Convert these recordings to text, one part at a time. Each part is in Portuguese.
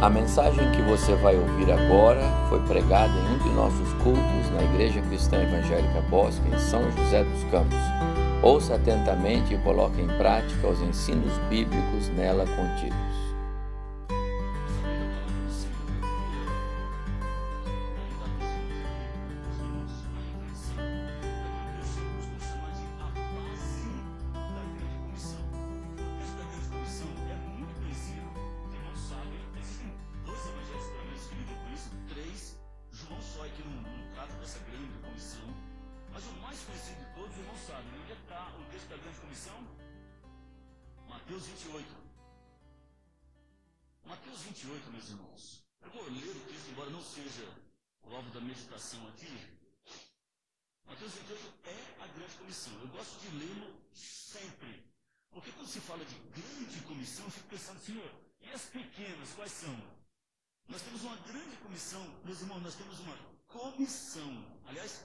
A mensagem que você vai ouvir agora foi pregada em um de nossos cultos na Igreja Cristã Evangélica Bosque, em São José dos Campos. Ouça atentamente e coloque em prática os ensinos bíblicos nela contidos. Mas o mais conhecido de todos, não sabe onde está o texto da grande comissão? Mateus 28. Mateus 28, meus irmãos. Eu vou ler o texto, embora não seja o alvo da meditação aqui. Mateus 28 é a grande comissão. Eu gosto de lê-lo sempre. Porque quando se fala de grande comissão, eu fico pensando, Senhor, e as pequenas, quais são? Nós temos uma grande comissão, meus irmãos, nós temos uma comissão. Aliás,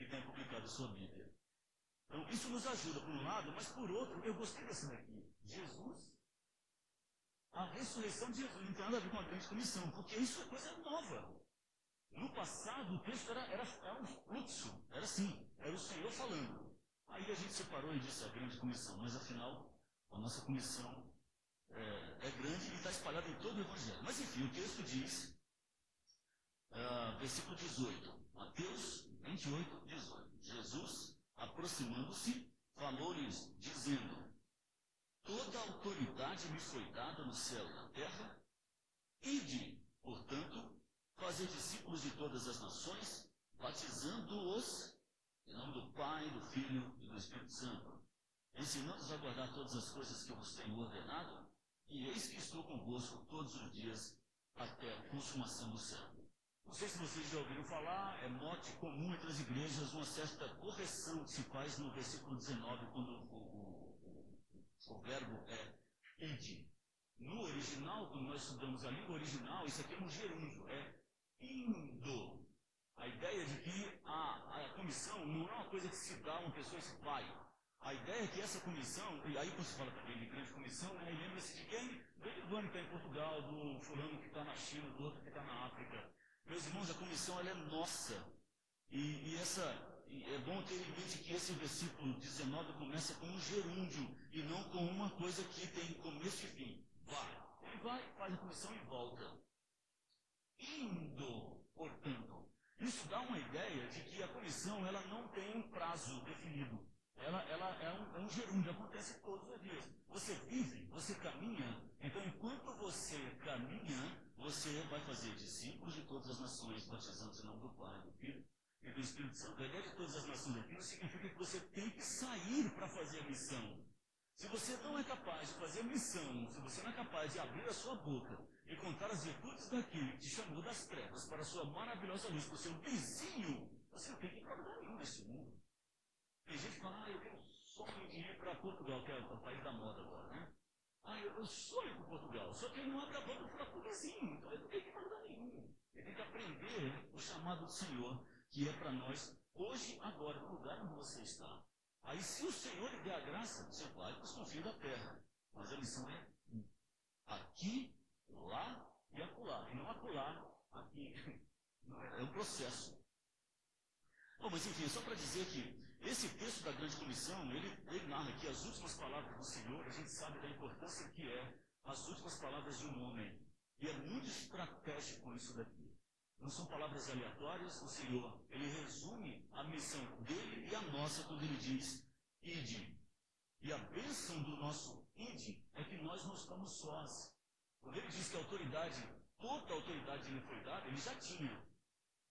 que tenha publicado sua Bíblia. Então, isso nos ajuda por um lado, mas por outro, eu gostei dessa daqui. Jesus, a ressurreição de Jesus, não tem nada a ver com a grande comissão, porque isso é coisa nova. No passado, o texto era, era, era um fluxo, era assim, era o Senhor falando. Aí a gente separou e disse a grande comissão, mas afinal a nossa comissão é, é grande e está espalhada em todo o Evangelho. Mas enfim, o texto diz, uh, versículo 18, Mateus 28, 18. Jesus, aproximando-se, falou-lhes, dizendo: Toda autoridade me foi dada no céu e na terra, ide, portanto, fazer discípulos de todas as nações, batizando-os em nome do Pai, do Filho e do Espírito Santo, ensinando-os a guardar todas as coisas que eu vos tenho ordenado, e eis que estou convosco todos os dias até a consumação do céu. Não sei se vocês já ouviram falar, é mote comum entre as igrejas uma certa correção que se faz no versículo 19, quando o, o, o, verbo é ide. No original, quando nós estudamos a língua original, isso aqui é um gerúndio, é indo. A ideia de que a, a comissão não é uma coisa que se dá uma pessoa se vai. A ideia é que essa comissão, e aí quando se fala também de grande comissão, né, lembra-se de quem? Do Ivan que está em Portugal, do fulano que está na China, do outro que está na África. Meus irmãos, a comissão ela é nossa. E, e essa, e é bom ter em mente que esse versículo 19 começa com um gerúndio e não com uma coisa que tem começo e fim. Vai. Ele vai, faz a comissão e volta. Indo, portanto, isso dá uma ideia de que a comissão ela não tem um prazo definido. Ela, ela é, um, é um gerúndio, acontece todos os dias. Você vive, você caminha, então enquanto você caminha, você vai fazer discípulos de todas as nações, batizando em nome do Pai, do Filho e do Espírito Santo. A ideia de todas as nações aqui não significa que você tem que sair para fazer a missão. Se você não é capaz de fazer missão, se você não é capaz de abrir a sua boca e contar as virtudes daquele que te chamou das trevas para a sua maravilhosa luz, para o seu vizinho, você não tem que ir nenhum neste mundo. Tem gente que fala, ah, eu sonho de ir para Portugal, que é o país da moda agora, né? Ah, eu, sonho com Portugal, só que ele não abre a boca para o vizinho, então ele não tem que lugar nenhum. Ele tem que aprender o chamado do Senhor, que é para nós, hoje, agora, no lugar onde você está. Aí, se o Senhor lhe der a graça, para os confins da terra. Mas a missão é aqui lá e acolá. E não acolá, aqui. É um processo. Bom, mas enfim, só para dizer que esse texto da grande comissão, ele, ele narra aqui as últimas palavras do Senhor, a gente sabe da importância que é as últimas palavras de um homem. E é muito estratégico isso daqui. Não são palavras aleatórias, o Senhor, ele resume a missão dele e a nossa quando ele diz, ide. E a bênção do nosso ide é que nós não estamos sós. Quando ele diz que a autoridade, toda a autoridade lhe foi dada, ele já tinha.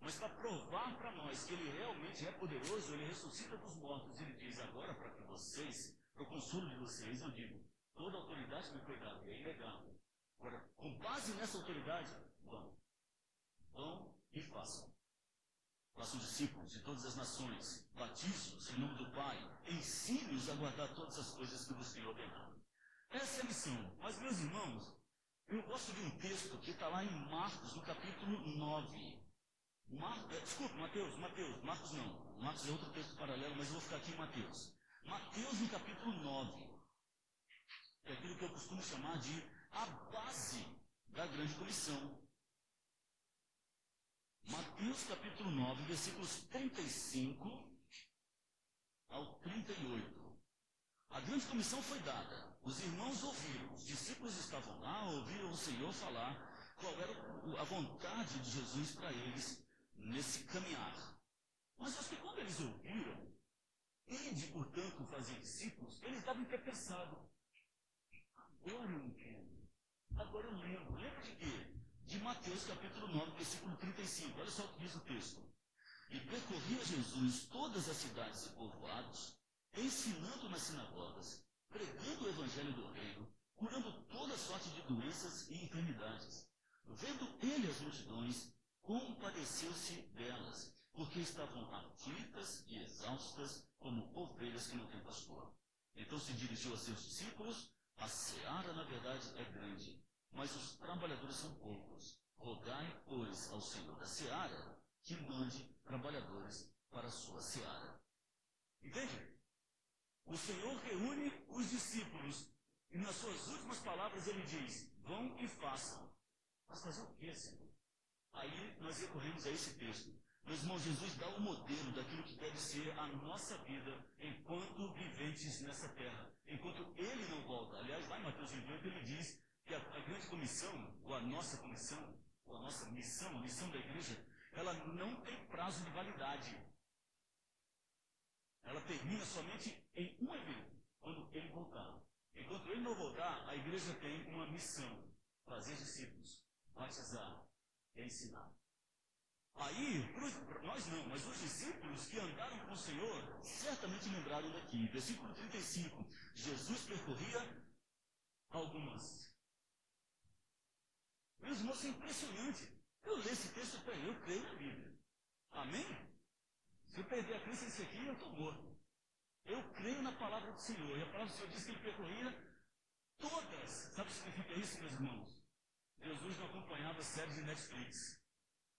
Mas para provar para nós que ele realmente é poderoso, ele ressuscita dos mortos. Ele diz agora para que vocês, para o consolo de vocês, eu digo, toda autoridade me foi dada. E é inegável. Agora, com base nessa autoridade, vão. Vão e façam. Façam discípulos de todas as nações, batize-os em nome do Pai, ensine-os a guardar todas as coisas que vos tenho ordenado. Essa é a missão. Mas, meus irmãos, eu gosto de um texto que está lá em Marcos, no capítulo 9. Mar... Eh, desculpa, Mateus, Mateus, Marcos não. Marcos é outro texto paralelo, mas eu vou ficar aqui em Mateus. Mateus no capítulo 9. É aquilo que eu costumo chamar de a base da grande comissão. Mateus capítulo 9, versículos 35 ao 38. A grande comissão foi dada. Os irmãos ouviram, os discípulos estavam lá, ouviram o Senhor falar qual era a vontade de Jesus para eles nesse caminhar. Mas acho que quando eles ouviram, ide, portanto, fazer discípulos, eles estavam interpretados. Agora eu entendo. Agora eu lembro. Lembra de quê? De Mateus capítulo 9, versículo 35. Olha só o que diz o texto. E percorria Jesus todas as cidades e povoados, ensinando nas sinagogas, pregando o evangelho do reino, curando toda sorte de doenças e enfermidades. Vendo ele as multidões, compadeceu-se delas, porque estavam aflitas e exaustas, como ovelhas que não têm pastor. Então se dirigiu a seus discípulos: A seara, na verdade, é grande, mas os trabalhadores são poucos. Rogai, pois, ao Senhor da seara que mande trabalhadores para a sua seara. Entende? O Senhor reúne os discípulos e nas suas últimas palavras ele diz: Vão e façam. Mas fazer o que, Senhor? Aí nós recorremos a esse texto. Meus irmãos, Jesus dá o modelo daquilo que deve ser a nossa vida enquanto viventes nessa terra. Enquanto Ele não volta. Aliás, lá em Mateus 28 ele diz que a, a grande comissão, ou a nossa comissão, ou a nossa missão, a missão da igreja, ela não tem prazo de validade. Ela termina somente em um evento, quando ele voltar. Enquanto ele não voltar, a igreja tem uma missão: fazer discípulos, batizar e ensinar. Aí, nós não, mas os discípulos que andaram com o Senhor certamente lembraram daqui. Versículo 35. Jesus percorria algumas. Meus irmãos, é impressionante. Eu leio esse texto para eu creio na Bíblia. Amém? Se eu perder a crença nisso aqui, eu estou morto. Eu creio na palavra do Senhor. E a palavra do Senhor diz que ele percorria todas. Sabe o que significa isso, meus irmãos? Jesus não acompanhava séries de Netflix.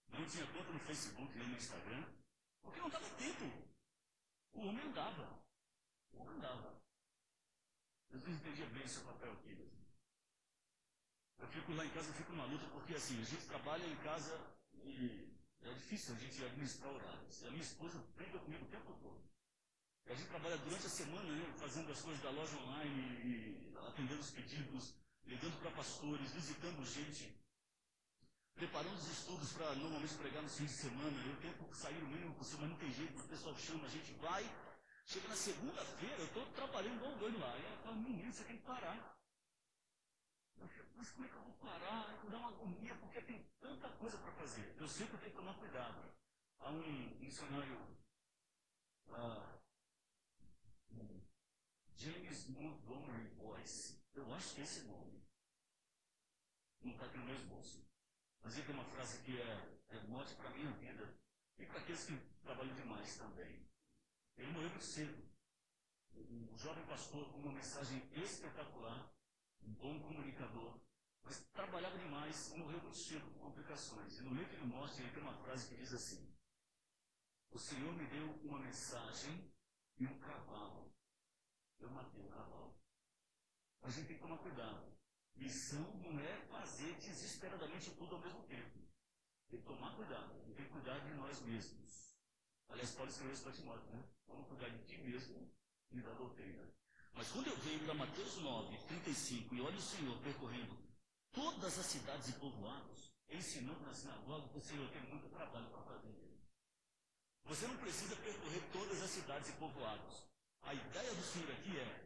Não tinha conta no Facebook nem no Instagram. Porque não dava tempo. O homem andava. O homem andava. Jesus entendia bem o seu papel aqui. Eu fico lá em casa, eu fico numa luta, porque assim, a gente trabalha em casa e é difícil a gente administrar horários. A minha esposa briga comigo o tempo todo. A gente trabalha durante a semana, né, fazendo as coisas da loja online e atendendo os pedidos, ligando para pastores, visitando gente, preparando os estudos para normalmente pregar no fim de semana. Eu tento sair o mínimo possível, mas não tem jeito, o pessoal chama, a gente vai. Chega na segunda-feira, eu estou trabalhando igual doido lá. E ela fala, menino, você tem que parar. Eu mas como é que eu vou parar? Dá uma agonia, porque tem tanta coisa para fazer. Eu sempre tenho que tomar cuidado. Há um missionário, uh, James Montgomery Boyce. Eu acho que esse nome. Não está aqui no meu esboço. Mas ele tem uma frase que é, é para a minha vida e para aqueles que trabalham demais também. Ele morreu muito cedo. Um jovem pastor com uma mensagem espetacular, um bom comunicador, mas trabalhava demais e morreu muito cedo com complicações. E no leito de morte ele tem uma frase que diz assim: O Senhor me deu uma mensagem e um cavalo. Eu matei o cavalo. A gente tem que tomar cuidado. Missão não é fazer desesperadamente tudo ao mesmo tempo. Tem que tomar cuidado. Tem que cuidar de nós mesmos. Aliás, Paulo escreveu isso para Timóteo, né? Vamos cuidar de ti mesmo e da doutrina. Mas quando eu venho para Mateus 9, 35, e olho o Senhor percorrendo todas as cidades e povoados, ensinando na sinagoga, o Senhor tem muito trabalho para fazer. Você não precisa percorrer todas as cidades e povoados. A ideia do Senhor aqui é,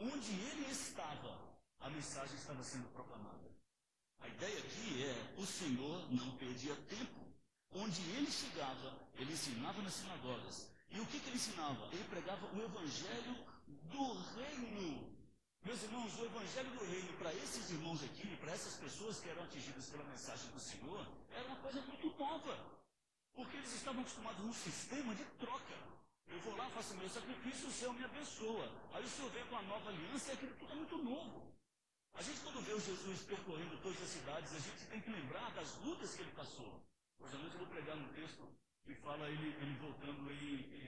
onde ele estava, a mensagem estava sendo proclamada. A ideia aqui é, o Senhor não perdia tempo. Onde ele chegava, ele ensinava nas sinagogas. E o que, que ele ensinava? Ele pregava o evangelho do reino. Meus irmãos, o Evangelho do Reino, para esses irmãos aqui, para essas pessoas que eram atingidas pela mensagem do Senhor, era uma coisa muito nova. Porque eles estavam acostumados num sistema de troca. Eu vou lá, faço meu sacrifício, o Senhor me abençoa. Aí o Senhor vem com a nova aliança e aquilo tudo é muito novo. A gente, quando vê o Jesus percorrendo todas as cidades, a gente tem que lembrar das lutas que ele passou. Hoje à noite eu vou pregar um texto que fala ele, ele voltando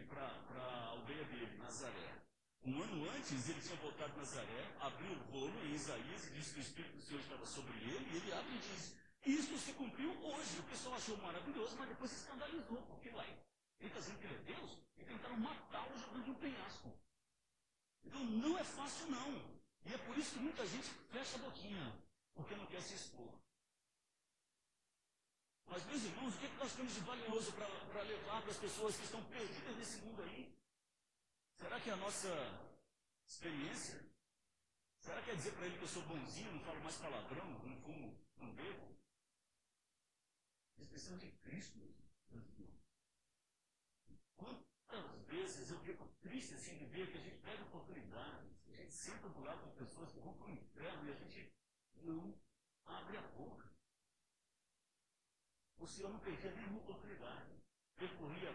para a aldeia dele, Nazaré. Um ano antes, ele tinha voltado a Nazaré, abriu o rolo em Isaías e disse que o Espírito do Senhor estava sobre ele, e ele abre e diz: Isso se cumpriu hoje. O pessoal achou maravilhoso, mas depois se escandalizou, porque lá é Deus e tentaram matá-lo jogando de um penhasco. Então não é fácil, não. E é por isso que muita gente fecha a boquinha, porque não quer se expor. Mas, meus irmãos, o que, é que nós temos de valioso para levar para as pessoas que estão perdidas nesse mundo aí? Será que é a nossa experiência? Será que quer dizer para ele que eu sou bonzinho, não falo mais palavrão, não fumo, não bebo? Eles precisam de Cristo, meus irmãos. Quantas vezes eu fico triste assim de ver que a gente pega oportunidades, a gente senta do lado de pessoas que vão para o inferno e a gente não abre a boca. O Senhor não perdia nenhuma oportunidade. Percorria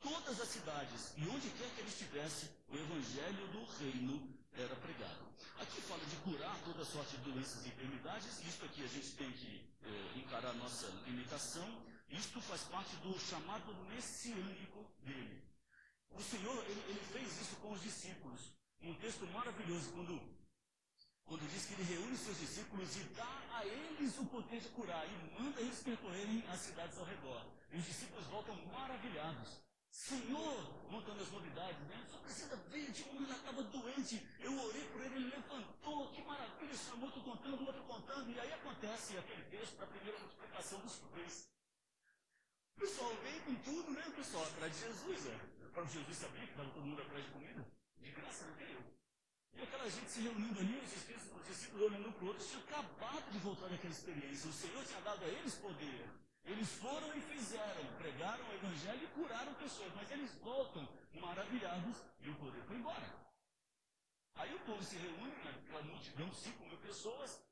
todas as cidades e onde quer que ele estivesse, o evangelho do reino era pregado. Aqui fala de curar toda sorte de doenças e enfermidades. Isto aqui a gente tem que é, encarar nossa limitação. Isto faz parte do chamado messiânico dele. O Senhor, ele, ele fez isso com os discípulos. Um texto maravilhoso, quando, quando diz que ele reúne seus discípulos e dá a eles o poder de curar e manda eles percorrerem as cidades ao redor. E os discípulos voltam maravilhados. Senhor, contando as novidades, né? Só precisa ver, um já estava doente. Eu orei por ele, ele levantou, que maravilha, chamou, outro contando, outro contando. E aí acontece aquele texto da primeira multiplicação dos pães. O pessoal vem com tudo, né? O pessoal atrás de Jesus, né? Para Jesus sabia que estava todo mundo atrás de comida. De graça não veio. E aquela gente se reunindo ali, os discípulos, os discípulos olhando para o outro, tinham acabado de voltar daquela experiência. O Senhor tinha dado a eles poder. Eles foram e fizeram, pregaram o evangelho e curaram pessoas, mas eles voltam maravilhados e o poder foi embora. Aí o povo se reúne naquela multidão, 5 mil pessoas,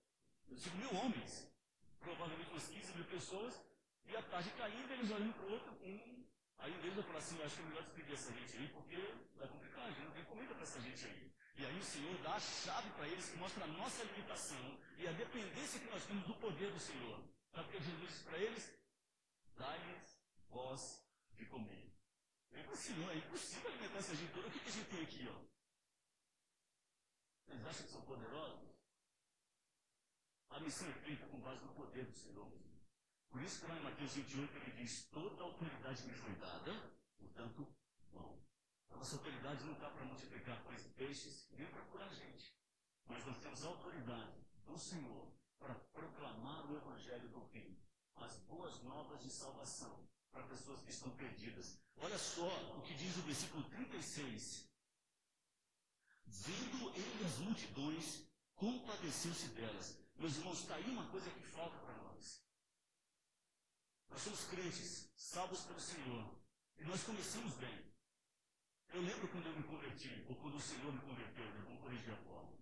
5 mil homens, provavelmente umas 15 mil pessoas, e a tarde caindo, eles olhando para o outro, um, aí um deles vai falar assim, acho que é melhor despedir essa gente aí, porque vai complicar, a gente não tem comida para essa gente aí. E aí o Senhor dá a chave para eles que mostra a nossa limitação e a dependência que nós temos do poder do Senhor. Sabe o que Jesus disse para eles? dai-lhes voz de comer. Falei assim, não, é impossível alimentar essa gente toda. O que, que a gente tem aqui, ó? Eles acham que são poderosos? A missão é feita com base no poder do Senhor. Por isso que lá em Mateus 28 ele diz, toda autoridade me foi dada, portanto, bom. A nossa autoridade não está para multiplicar e peixes, nem para curar gente. Mas nós temos autoridade do Senhor para proclamar o Evangelho do Reino as boas novas de salvação para pessoas que estão perdidas. Olha só o que diz o versículo 36. Vendo ele as multidões, compadeceu-se delas. Meus irmãos, está aí uma coisa que falta. Nós somos crentes, salvos pelo Senhor. E nós começamos bem. Eu lembro quando eu me converti, ou quando o Senhor me converteu, né? vamos corrigir a forma.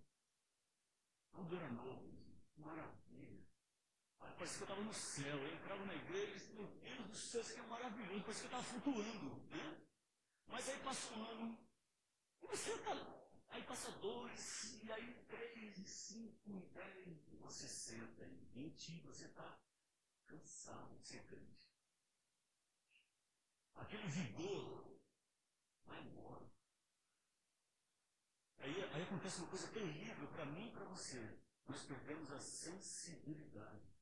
Eu era novo, maravilha parecia que eu estava no céu. Eu entrava na igreja e meu Deus do céu, isso aqui é maravilhoso, parecia que eu estava flutuando. Né? Mas aí passa um ano, e você está. Aí passa dois, e aí três, e cinco, e dez, e você senta, e vinte, você está cansado de ser crente. Aquele vigor vai embora. Aí, aí acontece uma coisa terrível para mim e para você. Nós perdemos a sensibilidade.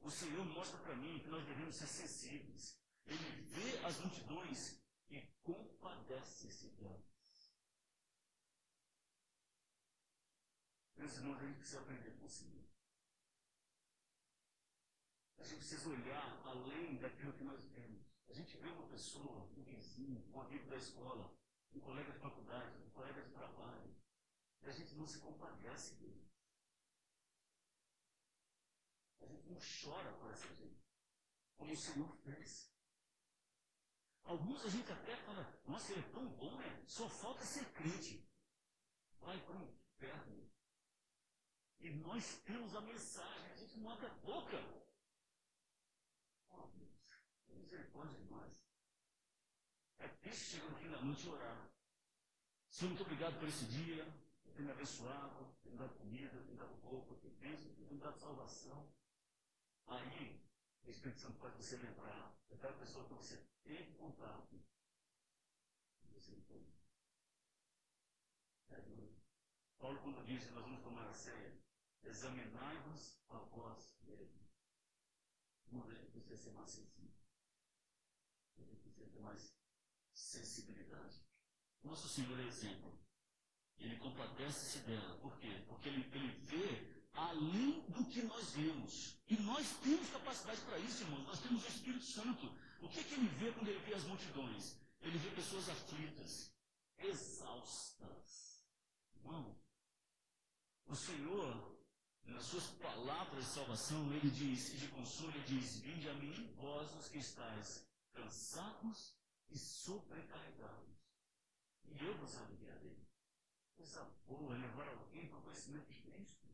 O Senhor mostra para mim que nós devemos ser sensíveis. Ele vê as multidões e compadece-se delas. Meus irmãos, a gente precisa aprender com o Senhor. A gente precisa olhar além daquilo que nós vemos. A gente vê uma pessoa, um vizinho, um amigo da escola, um colega de faculdade, um colega de trabalho, e a gente não se compadece dele. A gente não chora por essa gente, como o Senhor fez. Alguns a gente até fala, nossa, ele é tão bom, né? Só falta ser crente. Vai para um eterno. E nós temos a mensagem, a gente não abre a boca. É triste chegar no fim da noite e orar. Senhor, muito obrigado por esse dia, por ter me abençoado, por ter me dado comida, por ter me dado roupa, por ter bênção, por ter me dado salvação. Aí, o Espírito Santo faz você lembrar daquela pessoa que você teve contato. Você não foi. Paulo, quando diz que nós vamos tomar a ceia, examinai-vos a vós mesmo. Gente precisa ser mais sensível. A precisa ter mais sensibilidade. Nosso Senhor é exemplo. Ele compadece-se dela. Por quê? Porque ele, ele vê além do que nós vemos. E nós temos capacidade para isso, irmãos. Nós temos o Espírito Santo. O que, é que ele vê quando ele vê as multidões? Ele vê pessoas aflitas, exaustas. Irmão, o Senhor, nas suas palavras de salvação, ele diz, e de consolo, ele diz: Vinde a mim, vós os que estáis cansados e sobrecarregados. E eu vos aliviarei. Coisa boa, levar alguém para o conhecimento de Cristo.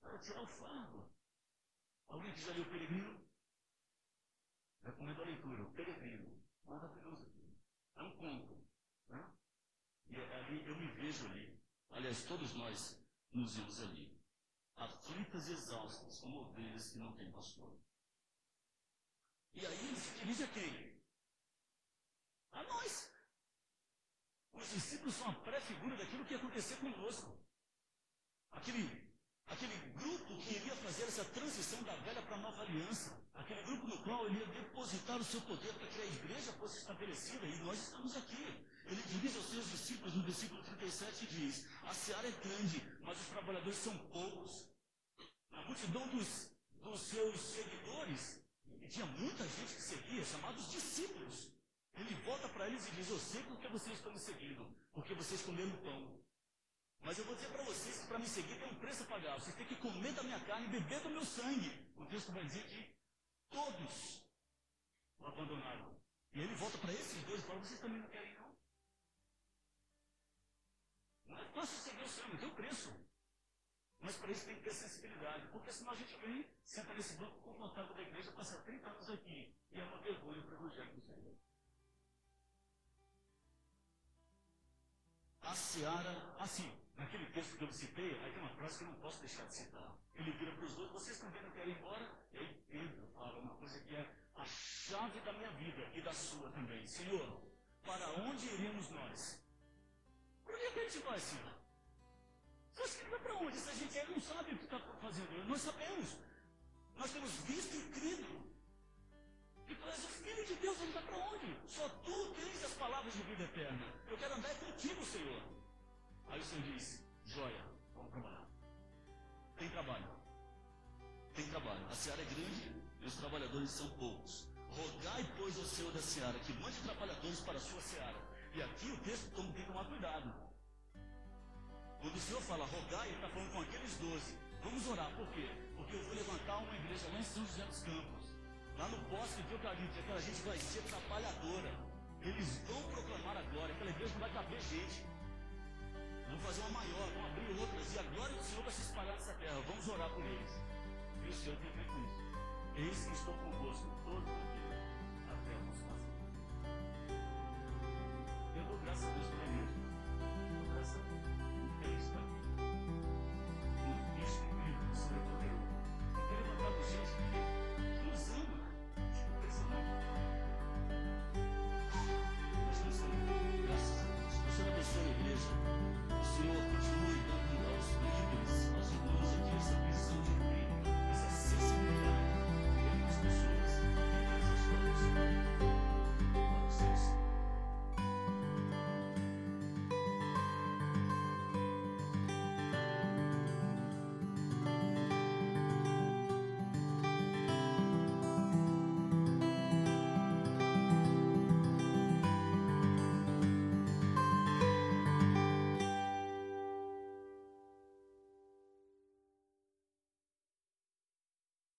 Para tirar o fardo. Alguém que já leu o Peregrino? Recomendo a leitura, o Peregrino. Maravilhoso aqui. É um conto. Né? E ali eu me vejo ali. Aliás, todos nós nos vemos ali. Aflitas e exaustas, como ovelhas que não têm pastor. E aí ele se dirige a quem? A nós. Os discípulos são a pré-figura daquilo que ia acontecer conosco. Aquele, aquele grupo que iria fazer essa transição da velha para a nova aliança. Aquele grupo no qual ele ia depositar o seu poder para que a igreja fosse estabelecida. E nós estamos aqui. Ele dirige aos seus discípulos no versículo 37 e diz: A seara é grande, mas os trabalhadores são poucos. A multidão dos, dos seus seguidores, e tinha muita gente que seguia, chamados discípulos. Ele volta para eles e diz: Eu sei porque vocês estão me seguindo, porque vocês comeram pão. Mas eu vou dizer para vocês que para me seguir tem um preço a pagar. Vocês têm que comer da minha carne e beber do meu sangue. O texto vai dizer que todos o abandonaram. E ele volta para esses dois e fala: Vocês também não querem, não? Não é fácil seguir o Senhor, tem um preço. Mas para isso tem que ter sensibilidade. Porque senão a gente vem, senta nesse banco confrontado da igreja, passa 30 anos aqui. E é uma vergonha para o Evangelho do Senhor. A seara, assim, naquele texto que eu citei, aí tem uma frase que eu não posso deixar de citar. Ele vira para os dois, vocês também não querem ir embora? E aí Pedro fala uma coisa que é a chave da minha vida e da sua também. Senhor, para onde iremos nós? Por que a gente vai, Senhor? Você acha que ele vai para onde? Se a gente ele não sabe o que está fazendo, nós sabemos. Nós temos visto e crido. E és o Filho de Deus, ele vai para onde? Só tu tens as palavras de vida eterna. Eu quero andar contigo, Senhor. Aí o Senhor diz: Joia, vamos trabalhar. Tem trabalho. Tem trabalho. A seara é grande e os trabalhadores são poucos. Rogai, pois, ao Senhor da seara que mande trabalhadores para a sua seara. E aqui o texto tem que tomar cuidado. Quando o Senhor fala rogai, ele está falando com aqueles doze. Vamos orar, por quê? Porque eu vou levantar uma igreja lá em São José dos Campos lá no bosque de Eucalipto, aquela gente vai ser trabalhadora. Eles vão proclamar a glória, aquela igreja não vai caber gente. Vamos fazer uma maior, vamos abrir outras, e a glória do Senhor vai se espalhar nessa terra. Vamos orar por eles. E o Senhor tem feito isso. Eis que estou convosco todos os dias, até o nosso fim. Eu dou graças a Deus pela igreja. Dou graças a Deus.